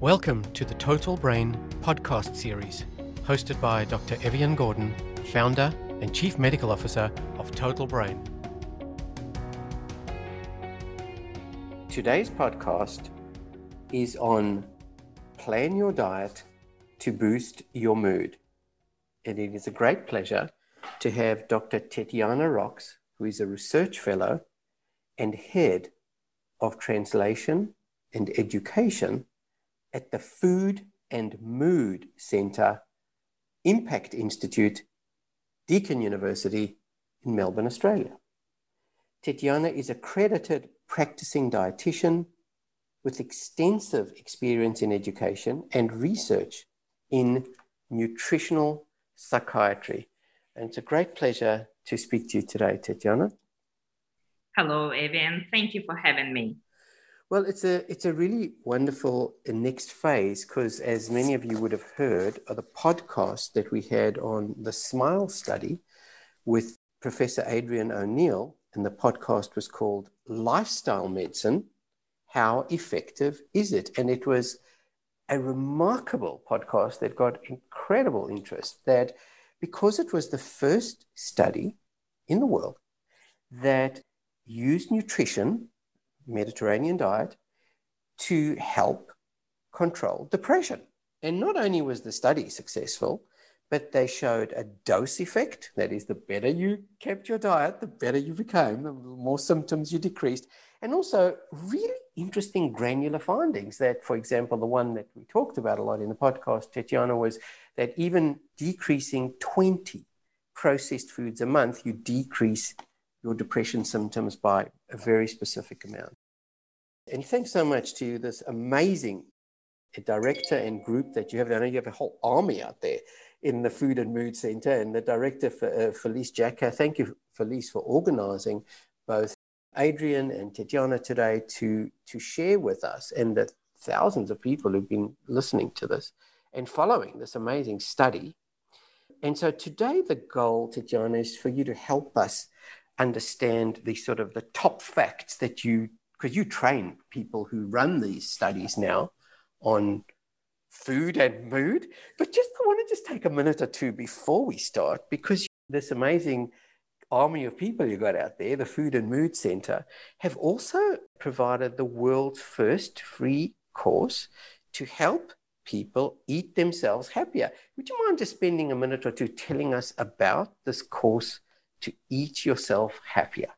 Welcome to the Total Brain podcast series, hosted by Dr. Evian Gordon, founder and chief medical officer of Total Brain. Today's podcast is on plan your diet to boost your mood. And it is a great pleasure to have Dr. Tetiana Rocks, who is a research fellow and head of translation and education at the Food and Mood Center, Impact Institute, Deakin University in Melbourne, Australia. Tetiana is accredited practicing dietitian with extensive experience in education and research in nutritional psychiatry. And it's a great pleasure to speak to you today, Tetiana. Hello, Evan. Thank you for having me. Well, it's a it's a really wonderful next phase because, as many of you would have heard, of the podcast that we had on the SMILES study with Professor Adrienne O'Neil, and the podcast was called "Lifestyle Medicine: How Effective Is It?" and it was a remarkable podcast that got incredible interest. That because it was the first study in the world that used nutrition Mediterranean diet to help control depression. And not only was the study successful, but they showed a dose effect. That is, the better you kept your diet, the better you became, the more symptoms you decreased. And also, really interesting granular findings that, for example, the one that we talked about a lot in the podcast, Tetiana, was that even decreasing 20 processed foods a month, you decrease your depression symptoms by a very specific amount. And thanks so much to this amazing director and group that you have. I know you have a whole army out there in the Food and Mood Center, and the director, uh, Felice Jacka. Thank you, Felice, for organizing both Adrienne and Tetiana today to, to share with us and the thousands of people who've been listening to this and following this amazing study. And so today, the goal, Tetiana, is for you to help us understand the sort of the top facts that you because you train people who run these studies now on food and mood but just i want to just take a minute or two before we start because this amazing army of people you got out there the food and mood center have also provided the world's first free course to help people eat themselves happier would you mind just spending a minute or two telling us about this course to eat yourself happier.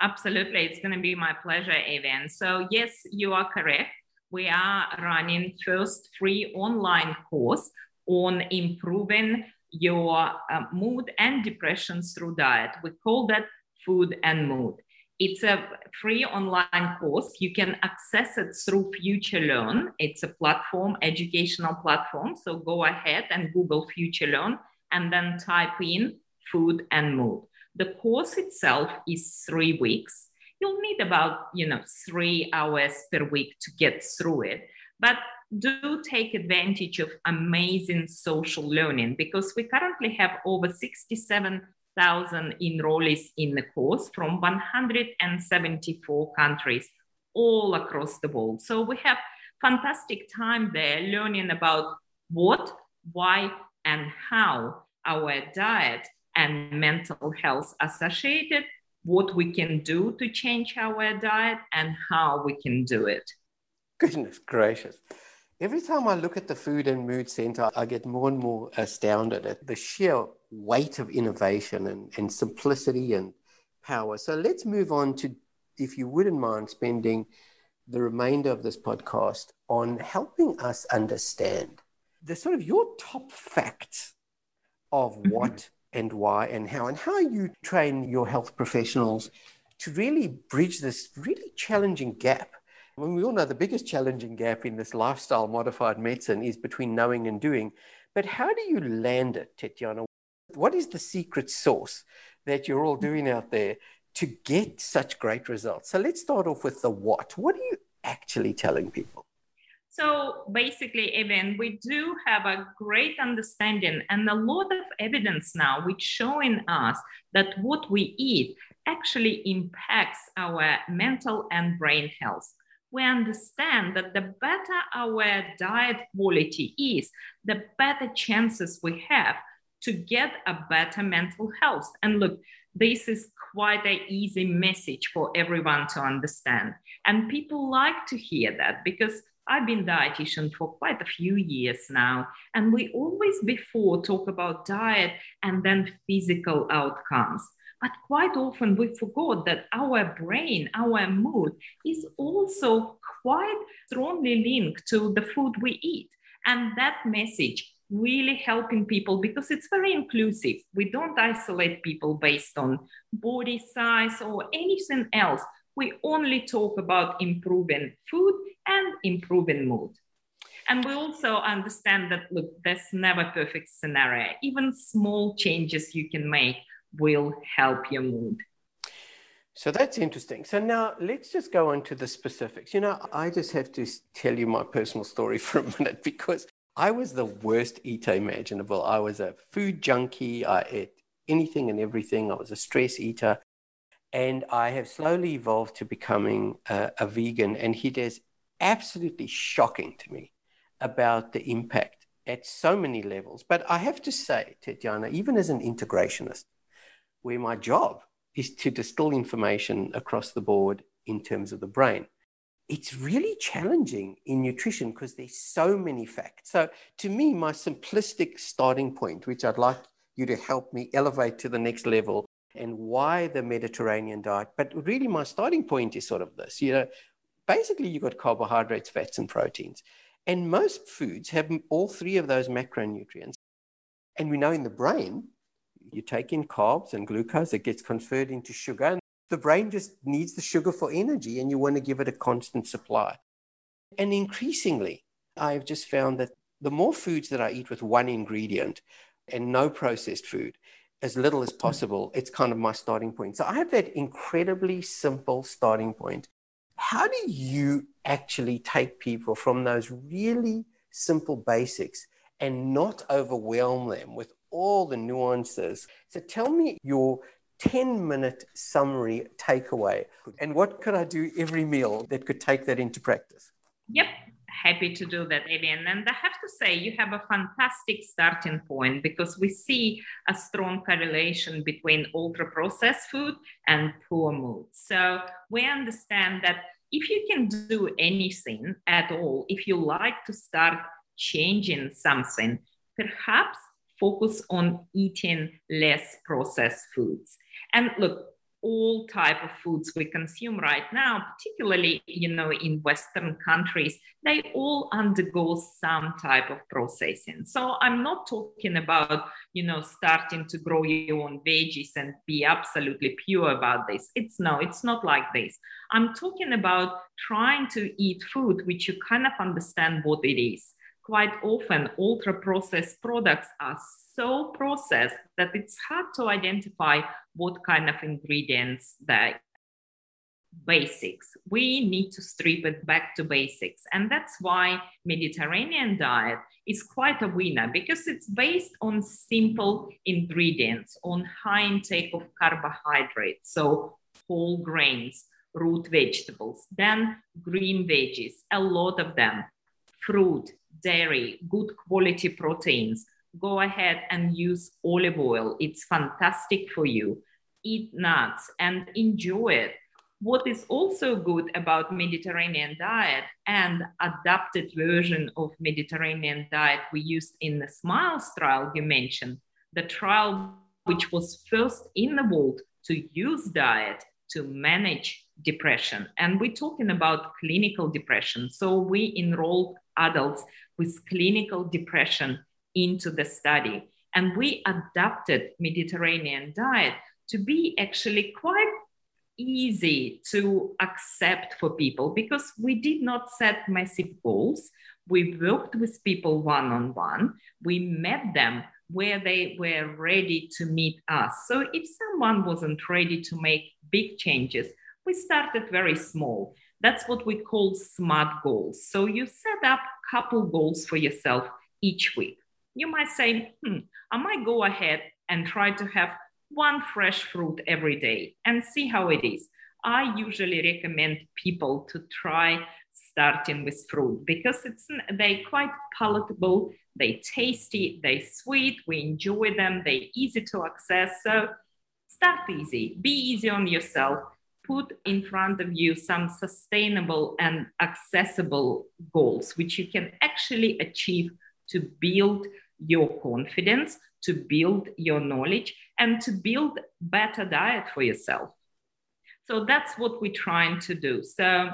Absolutely. It's going to be my pleasure, Evan. So, yes, you are correct. We are running first free online course on improving your uh, mood and depression through diet. We call that food and mood. It's a free online course. You can access it through Future Learn. It's a platform, educational platform. So go ahead and Google Future Learn and then type in food, and mood. The course itself is three weeks. You'll need about, you know, three hours per week to get through it. But do take advantage of amazing social learning because we currently have over 67,000 enrollees in the course from 174 countries all across the world. So we have fantastic time there learning about what, why, and how our diet and mental health associated, what we can do to change our diet, and how we can do it. Goodness gracious. Every time I look at the Food and Mood Center, I get more and more astounded at the sheer weight of innovation and, and simplicity and power. So let's move on to, if you wouldn't mind spending the remainder of this podcast on helping us understand the sort of your top facts of what and why and how, and how you train your health professionals to really bridge this really challenging gap. I mean, we all know the biggest challenging gap in this lifestyle modified medicine is between knowing and doing. But how do you land it, Tetiana? What is the secret sauce that you're all doing out there to get such great results? So let's start off with the what. What are you actually telling people? So basically, even we do have a great understanding and a lot of evidence now which showing us that what we eat actually impacts our mental and brain health. We understand that the better our diet quality is, the better chances we have to get a better mental health. And look, this is quite an easy message for everyone to understand. And people like to hear that because I've been dietitian for quite a few years now, and we always before talk about diet and then physical outcomes. But quite often we forgot that our brain, our mood is also quite strongly linked to the food we eat. And that message really helping people because it's very inclusive. We don't isolate people based on body size or anything else. We only talk about improving food and improving mood. And we also understand that, look, there's never perfect scenario. Even small changes you can make will help your mood. So that's interesting. So now let's just go on to the specifics. You know, I just have to tell you my personal story for a minute because I was the worst eater imaginable. I was a food junkie. I ate anything and everything. I was a stress eater. And I have slowly evolved to becoming a, a vegan. And it is absolutely shocking to me about the impact at so many levels. But I have to say, Tatiana, even as an integrationist, where my job is to distill information across the board in terms of the brain, it's really challenging in nutrition because there's so many facts. So, to me, my simplistic starting point, which I'd like you to help me elevate to the next level, and why the Mediterranean diet. But really, my starting point is sort of this you know, basically, you've got carbohydrates, fats, and proteins. And most foods have all three of those macronutrients. And we know in the brain, you take in carbs and glucose, it gets converted into sugar And the brain just needs the sugar for energy and you want to give it a constant supply. And increasingly, I've just found that the more foods that I eat with one ingredient and no processed food, as little as mm. possible, it's kind of my starting point. So I have that incredibly simple starting point. How do you actually take people from those really simple basics and not overwhelm them with all the nuances? So tell me your 10 minute summary takeaway. And what could I do every meal that could take that into practice? Yep, happy to do that, Evan. And I have to say, you have a fantastic starting point because we see a strong correlation between ultra processed food and poor mood. So we understand that if you can do anything at all, if you like to start changing something, perhaps focus on eating less processed foods. And look, all type of foods we consume right now particularly you know in western countries they all undergo some type of processing. So i'm not talking about you know starting to grow your own veggies and be absolutely pure about this. It's no it's not like this. I'm talking about trying to eat food which you kind of understand what it is quite often ultra processed products are so processed that it's hard to identify what kind of ingredients that basics. We need to strip it back to basics. And that's why mediterranean diet is quite a winner because it's based on simple ingredients on high intake of carbohydrates so whole grains root vegetables then green veggies a lot of them fruit dairy good quality proteins go ahead and use olive oil. It's fantastic for you. Eat nuts and enjoy it. What is also good about Mediterranean diet and adapted version of Mediterranean diet we used in the SMILES trial you mentioned, the trial which was first in the world to use diet to manage depression. And we're talking about clinical depression. So we enrolled adults with clinical depression into the study. And we adapted Mediterranean diet to be actually quite easy to accept for people because we did not set massive goals. We worked with people one on one. We met them where they were ready to meet us. So if someone wasn't ready to make big changes, we started very small. That's what we call SMART goals. So you set up a couple goals for yourself each week. You might say, hmm, I might go ahead and try to have one fresh fruit every day and see how it is. I usually recommend people to try starting with fruit because it's they quite palatable, they tasty, they sweet, we enjoy them, they easy to access. So start easy, be easy on yourself, put in front of you some sustainable and accessible goals which you can actually achieve to build your confidence, to build your knowledge, and to build better diet for yourself. So that's what we're trying to do. So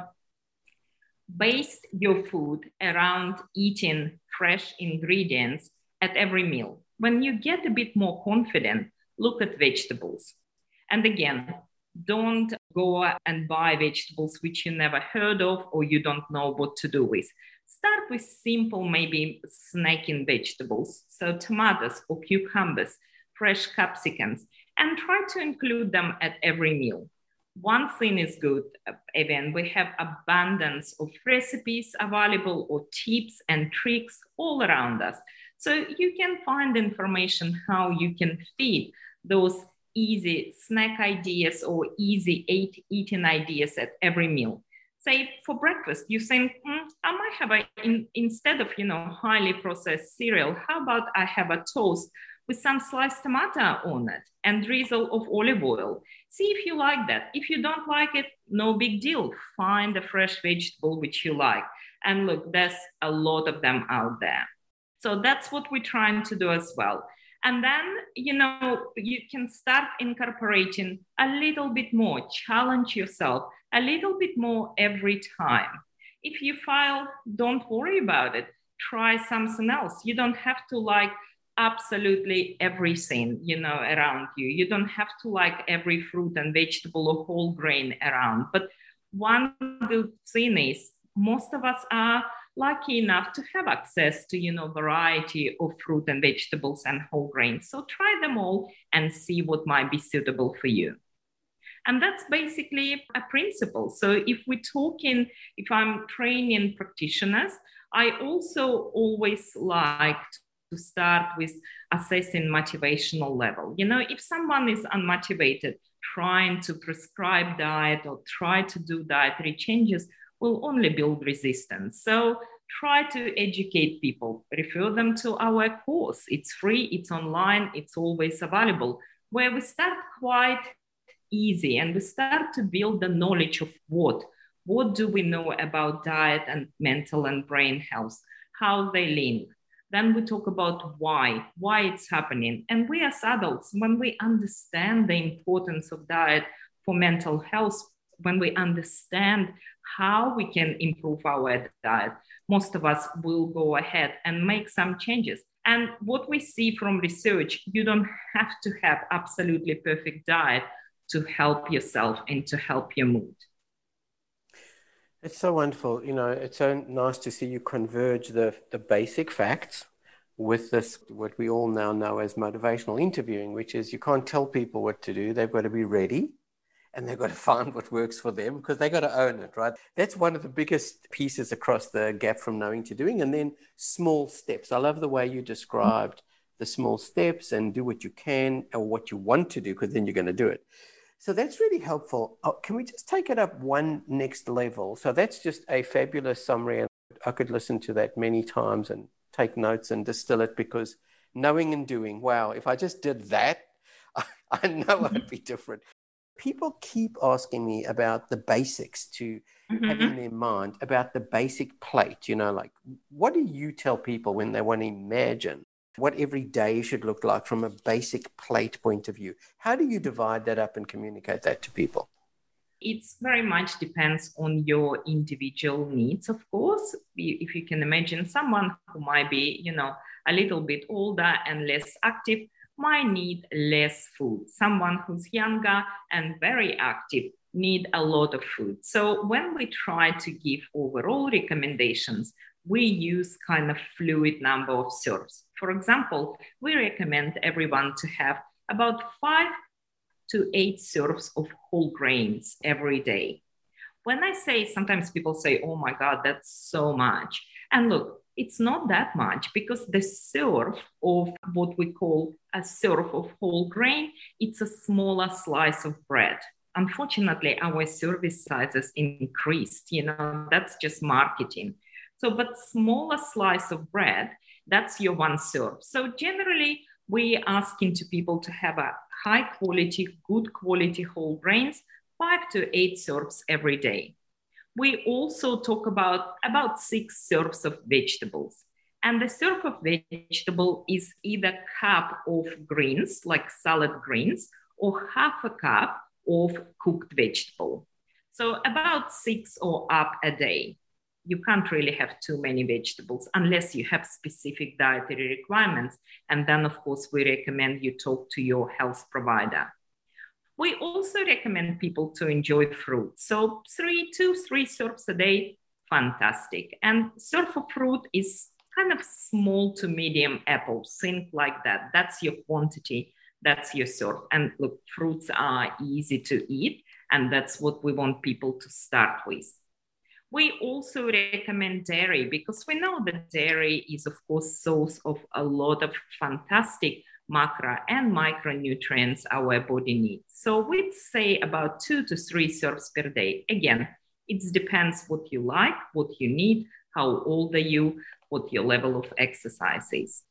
base your food around eating fresh ingredients at every meal. When you get a bit more confident, look at vegetables. And again, don't go and buy vegetables which you never heard of or you don't know what to do with. Start with simple, maybe snacking vegetables. So, tomatoes or cucumbers, fresh capsicums, and try to include them at every meal one thing is good, Evan, we have abundance of recipes available or tips and tricks all around us. So you can find information how you can feed those easy snack ideas or easy eat, eating ideas at every meal. Say for breakfast, you think, mm, I might have a, in, instead of, you know, highly processed cereal, how about I have a toast with some sliced tomato on it and drizzle of olive oil. See if you like that. If you don't like it, no big deal. Find a fresh vegetable which you like. And look, there's a lot of them out there. So that's what we're trying to do as well. And then, you know, you can start incorporating a little bit more, challenge yourself a little bit more every time. If you fail, don't worry about it. Try something else. You don't have to like absolutely everything you know around you you don't have to like every fruit and vegetable or whole grain around but one good thing is most of us are lucky enough to have access to you know variety of fruit and vegetables and whole grains. So try them all and see what might be suitable for you. And that's basically a principle. So if we're talking if i'm training practitioners i also always like to start with assessing motivational level. You know, if someone is unmotivated, trying to prescribe diet or try to do dietary changes will only build resistance. So try to educate people, refer them to our course. It's free, it's online, it's always available, where we start quite easy and we start to build the knowledge of what. What do we know about diet and mental and brain health? How they link? Then we talk about why, why it's happening. And we as adults, when we understand the importance of diet for mental health, when we understand how we can improve our diet, most of us will go ahead and make some changes. And what we see from research, you don't have to have absolutely perfect diet to help yourself and to help your mood. It's so wonderful. You know, it's so nice to see you converge the, the basic facts with this, what we all now know as motivational interviewing, which is you can't tell people what to do. They've got to be ready and they've got to find what works for them because they've got to own it, right? That's one of the biggest pieces across the gap from knowing to doing. And then small steps. I love the way you described the small steps and do what you can or what you want to do because then you're going to do it. So that's really helpful. Oh, can we just take it up one next level? So that's just a fabulous summary. And I could listen to that many times and take notes and distill it because knowing and doing, wow, if I just did that, I, I know I'd be different. People keep asking me about the basics to mm-hmm. have in their mind about the basic plate. You know, like what do you tell people when they want to imagine what every day should look like from a basic plate point of view. How do you divide that up and communicate that to people? It's very much depends on your individual needs, of course. If you can imagine someone who might be, you know, a little bit older and less active might need less food. Someone who's younger and very active need a lot of food. So when we try to give overall recommendations, we use kind of fluid number of serves. For example, we recommend everyone to have about five to eight serves of whole grains every day. When I say, sometimes people say, oh my God, that's so much. And look, it's not that much because the serve of what we call a serve of whole grain, it's a smaller slice of bread. Unfortunately, our service sizes increased, you know, that's just marketing. So, but smaller slice of bread, that's your one serve. So generally, we asking to people to have a high quality, good quality whole grains, five to eight serves every day we also talk about about six serves of vegetables. And the serve of vegetable is either a cup of greens, like salad greens, or half a cup of cooked vegetable. So about six or up a day. You can't really have too many vegetables unless you have specific dietary requirements. And then, of course, we recommend you talk to your health provider. We also recommend people to enjoy fruit. So three, two, three serves a day, fantastic. And serve of fruit is kind of small to medium apples, think like that. That's your quantity, that's your serve. And look, fruits are easy to eat, and that's what we want people to start with. We also recommend dairy because we know that dairy is, of course, source of a lot of fantastic macro and micronutrients our body needs. So we'd say about two to three serves per day. Again, it depends what you like, what you need, how old are you, what your level of exercise is.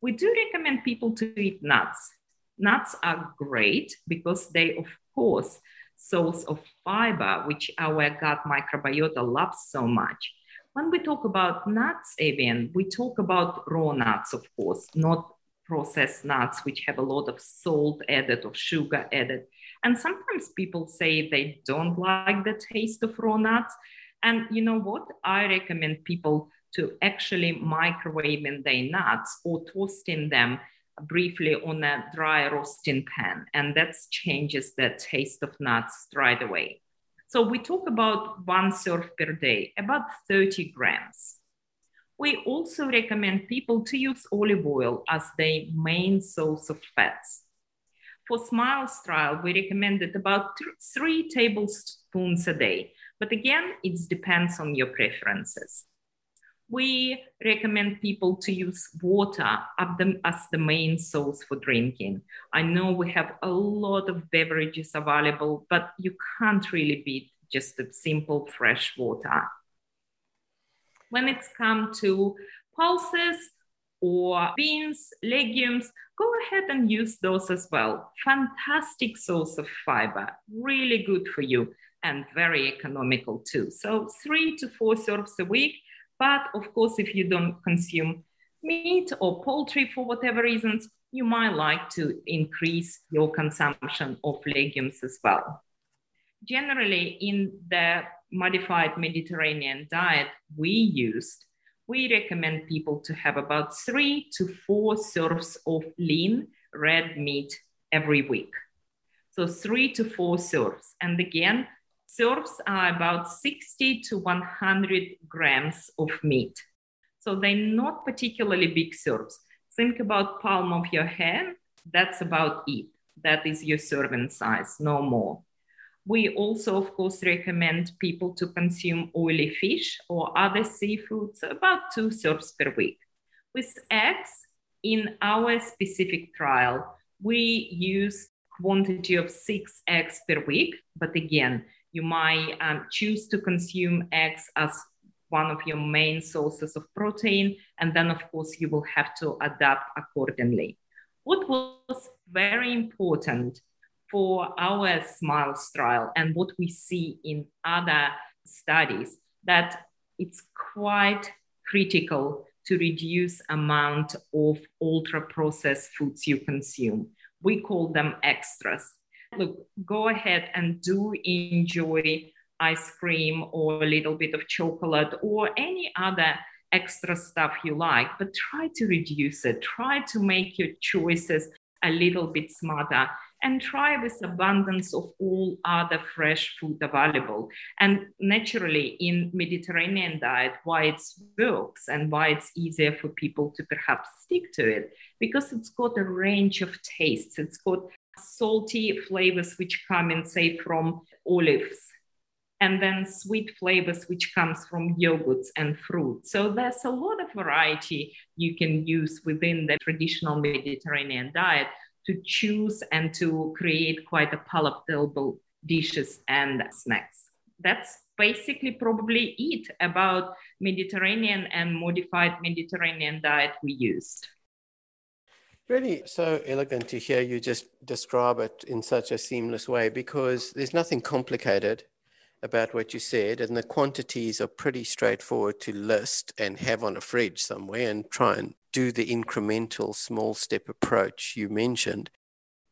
We do recommend people to eat nuts. Nuts are great because they, of course, source of fiber, which our gut microbiota loves so much. When we talk about nuts, Avian, we talk about raw nuts, of course, not processed nuts, which have a lot of salt added or sugar added. And sometimes people say they don't like the taste of raw nuts. And you know what? I recommend people to actually microwave in their nuts or toasting them briefly on a dry roasting pan. And that changes the taste of nuts right away. So we talk about one serve per day, about 30 grams. We also recommend people to use olive oil as their main source of fats. For Smiles trial, we recommended about th- three tablespoons a day, but again, it depends on your preferences. We recommend people to use water as the main source for drinking. I know we have a lot of beverages available, but you can't really beat just a simple fresh water when it's come to pulses or beans, legumes, go ahead and use those as well. Fantastic source of fiber, really good for you and very economical too. So three to four serves a week. But of course, if you don't consume meat or poultry for whatever reasons, you might like to increase your consumption of legumes as well. Generally, in the modified Mediterranean diet we used, we recommend people to have about three to four serves of lean red meat every week. So three to four serves. And again, serves are about 60 to 100 grams of meat. So they're not particularly big serves. Think about palm of your hand. That's about it. That is your serving size, no more. We also, of course, recommend people to consume oily fish or other seafoods about two serves per week. With eggs, in our specific trial, we use quantity of six eggs per week. But again, you might um, choose to consume eggs as one of your main sources of protein. And then, of course, you will have to adapt accordingly. What was very important for our SMILES trial and what we see in other studies that it's quite critical to reduce amount of ultra processed foods you consume. We call them extras. Look, go ahead and do enjoy ice cream or a little bit of chocolate or any other extra stuff you like, but try to reduce it. Try to make your choices a little bit smarter and try with abundance of all other fresh food available. And naturally, in Mediterranean diet, why it works and why it's easier for people to perhaps stick to it, because it's got a range of tastes. It's got salty flavors which come in, say, from olives and then sweet flavors which comes from yogurts and fruit so there's a lot of variety you can use within the traditional mediterranean diet to choose and to create quite a palatable dishes and snacks. That's basically probably it about mediterranean and modified mediterranean diet we used. Really so elegant to hear you just describe it in such a seamless way because there's nothing complicated about what you said, and the quantities are pretty straightforward to list and have on a fridge somewhere and try and do the incremental small step approach you mentioned.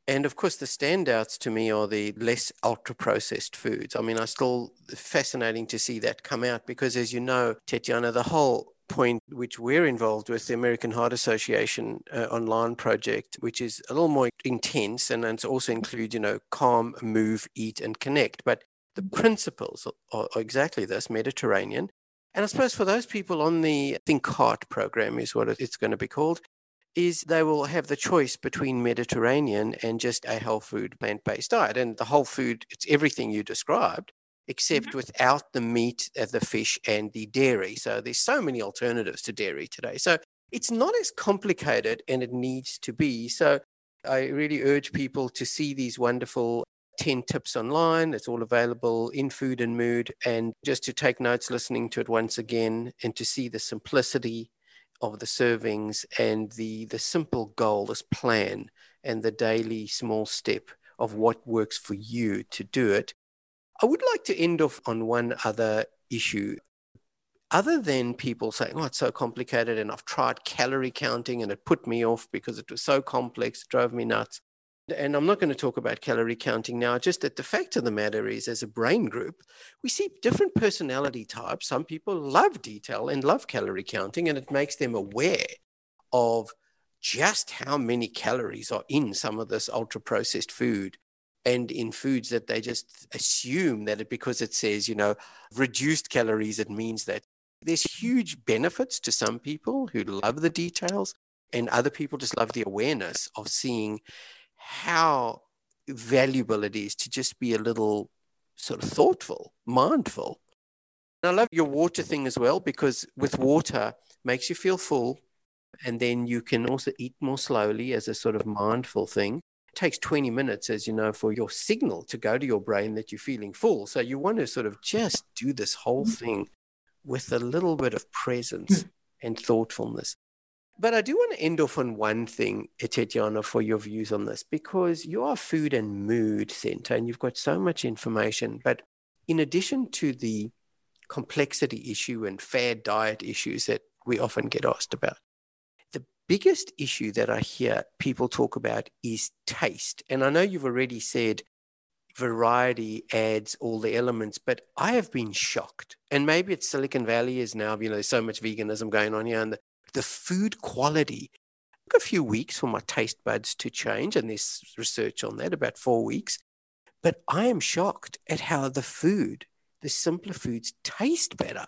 And of course, the standouts to me are the less ultra processed foods. I mean, I still fascinating to see that come out because, as you know, Tetiana, the whole point which we're involved with the American Heart Association uh, online project, which is a little more intense and, and also include, you know, calm, move, eat, and connect. But the principles are, are exactly this Mediterranean. And I suppose for those people on the Think Heart program, is what it's going to be called, is they will have the choice between Mediterranean and just a whole food plant based diet. And the whole food, it's everything you described, except mm-hmm. without the meat, the fish, and the dairy. So there's so many alternatives to dairy today. So it's not as complicated and it needs to be. So I really urge people to see these wonderful 10 tips online. It's all available in Food and Mood. And just to take notes, listening to it once again, and to see the simplicity of the servings and the, the simple goal, this plan, and the daily small step of what works for you to do it. I would like to end off on one other issue. Other than people saying, oh, it's so complicated, and I've tried calorie counting and it put me off because it was so complex, drove me nuts. And I'm not going to talk about calorie counting now, just that the fact of the matter is, as a brain group, we see different personality types. Some people love detail and love calorie counting, and it makes them aware of just how many calories are in some of this ultra processed food and in foods that they just assume that it, because it says, you know, reduced calories, it means that there's huge benefits to some people who love the details, and other people just love the awareness of seeing how valuable it is to just be a little sort of thoughtful, mindful. And I love your water thing as well because with water makes you feel full and then you can also eat more slowly as a sort of mindful thing. It takes 20 minutes as you know for your signal to go to your brain that you're feeling full. So you want to sort of just do this whole thing with a little bit of presence mm. and thoughtfulness. But I do want to end off on one thing, Tetiana, for your views on this, because you are food and mood center and you've got so much information. But in addition to the complexity issue and fad diet issues that we often get asked about, the biggest issue that I hear people talk about is taste. And I know you've already said variety adds all the elements, but I have been shocked. And maybe it's Silicon Valley is now, you know, there's so much veganism going on here and the the food quality took a few weeks for my taste buds to change, and there's research on that about four weeks. But I am shocked at how the food, the simpler foods, taste better.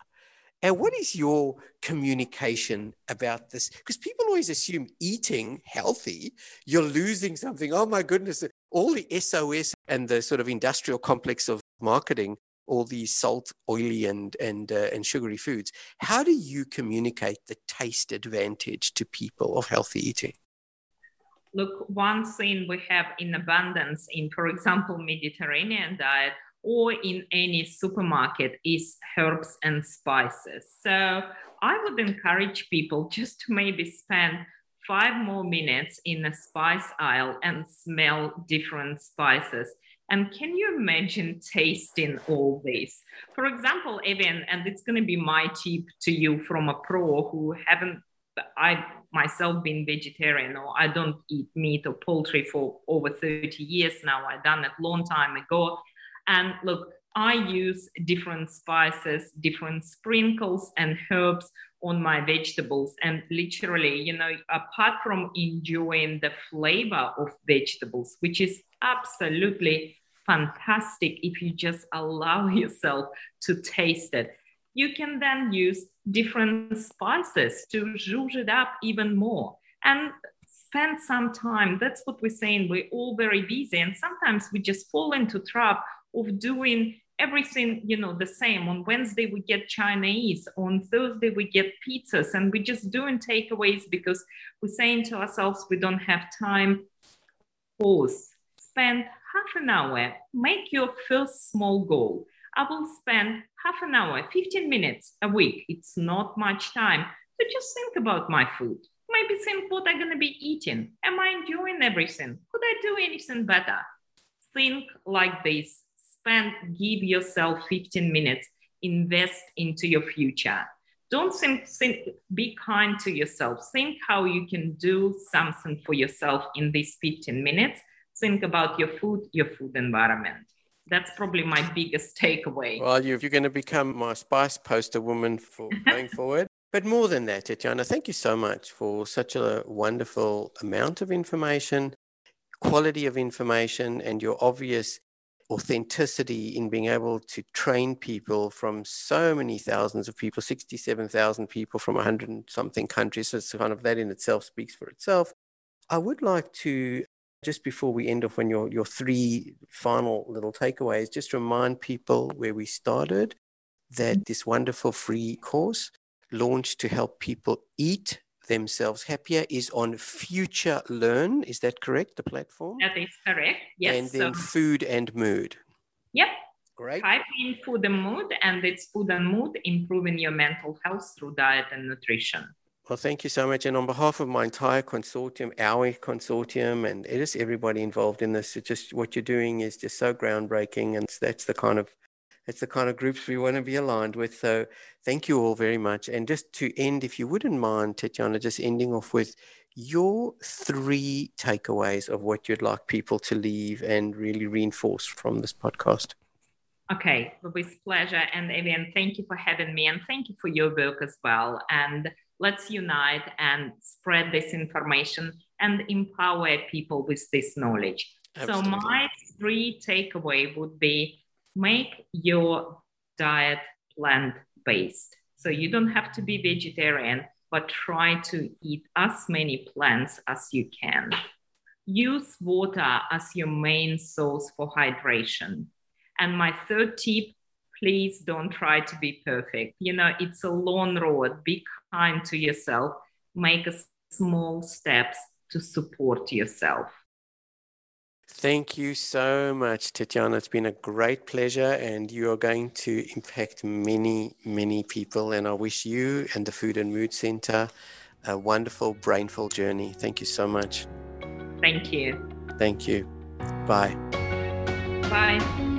And what is your communication about this? Because people always assume eating healthy, you're losing something. Oh my goodness, all the SOS and the sort of industrial complex of marketing all these salt, oily, and and uh, and sugary foods. How do you communicate the taste advantage to people of healthy eating? Look, one thing we have in abundance in, for example, Mediterranean diet or in any supermarket is herbs and spices. So I would encourage people just to maybe spend five more minutes in a spice aisle and smell different spices and can you imagine tasting all this? For example, Evan, and it's going to be my tip to you from a pro who haven't, I myself been vegetarian or I don't eat meat or poultry for over 30 years now. I done it long time ago. And look, I use different spices, different sprinkles and herbs on my vegetables. And literally, you know, apart from enjoying the flavor of vegetables, which is absolutely fantastic if you just allow yourself to taste it. You can then use different spices to zhuzh it up even more and spend some time. That's what we're saying. We're all very busy, and sometimes we just fall into trap of doing everything, you know, the same. On Wednesday, we get Chinese. On Thursday, we get pizzas. And we're just doing takeaways because we're saying to ourselves, we don't have time. Pause. Spend half an hour. Make your first small goal. I will spend half an hour, 15 minutes a week. It's not much time. So just think about my food. Maybe think what I'm going to be eating. Am I enjoying everything? Could I do anything better? Think like this. Spend, give yourself 15 minutes. Invest into your future. Don't think, think, be kind to yourself. Think how you can do something for yourself in these 15 minutes. Think about your food, your food environment that's probably my biggest takeaway. Well, you're going to become my spice poster woman for going forward. But more than that, Tatiana, thank you so much for such a wonderful amount of information, quality of information, and your obvious authenticity in being able to train people from so many thousands of people 67,000 people from 100 something countries. So it's kind of that in itself speaks for itself. I would like to just before we end off on your, your three final little takeaways, just remind people where we started that mm-hmm. this wonderful free course launched to help people eat themselves happier is on Future Learn. Is that correct? The platform? That is correct. Yes. And then so, food and mood. Yep. Great. Type in food and mood, and it's food and mood improving your mental health through diet and nutrition. Well, thank you so much. And on behalf of my entire consortium, our consortium, and is everybody involved in this, it's just what you're doing is just so groundbreaking. And that's the kind of that's the kind of groups we want to be aligned with. So thank you all very much. And just to end, if you wouldn't mind, Tatiana, just ending off with your three takeaways of what you'd like people to leave and really reinforce from this podcast. Okay, with pleasure. And Evian, thank you for having me and thank you for your work as well. And let's unite and spread this information and empower people with this knowledge. Absolutely. So my three takeaway would be make your diet plant-based. So you don't have to be vegetarian, but try to eat as many plants as you can. Use water as your main source for hydration. And my third tip please don't try to be perfect. You know, it's a long road. Be kind to yourself. Make small steps to support yourself. Thank you so much, Tatiana. It's been a great pleasure, and you are going to impact many, many people. And I wish you and the Food and Mood Center a wonderful, brainful journey. Thank you so much. Thank you. Thank you. Bye. Bye.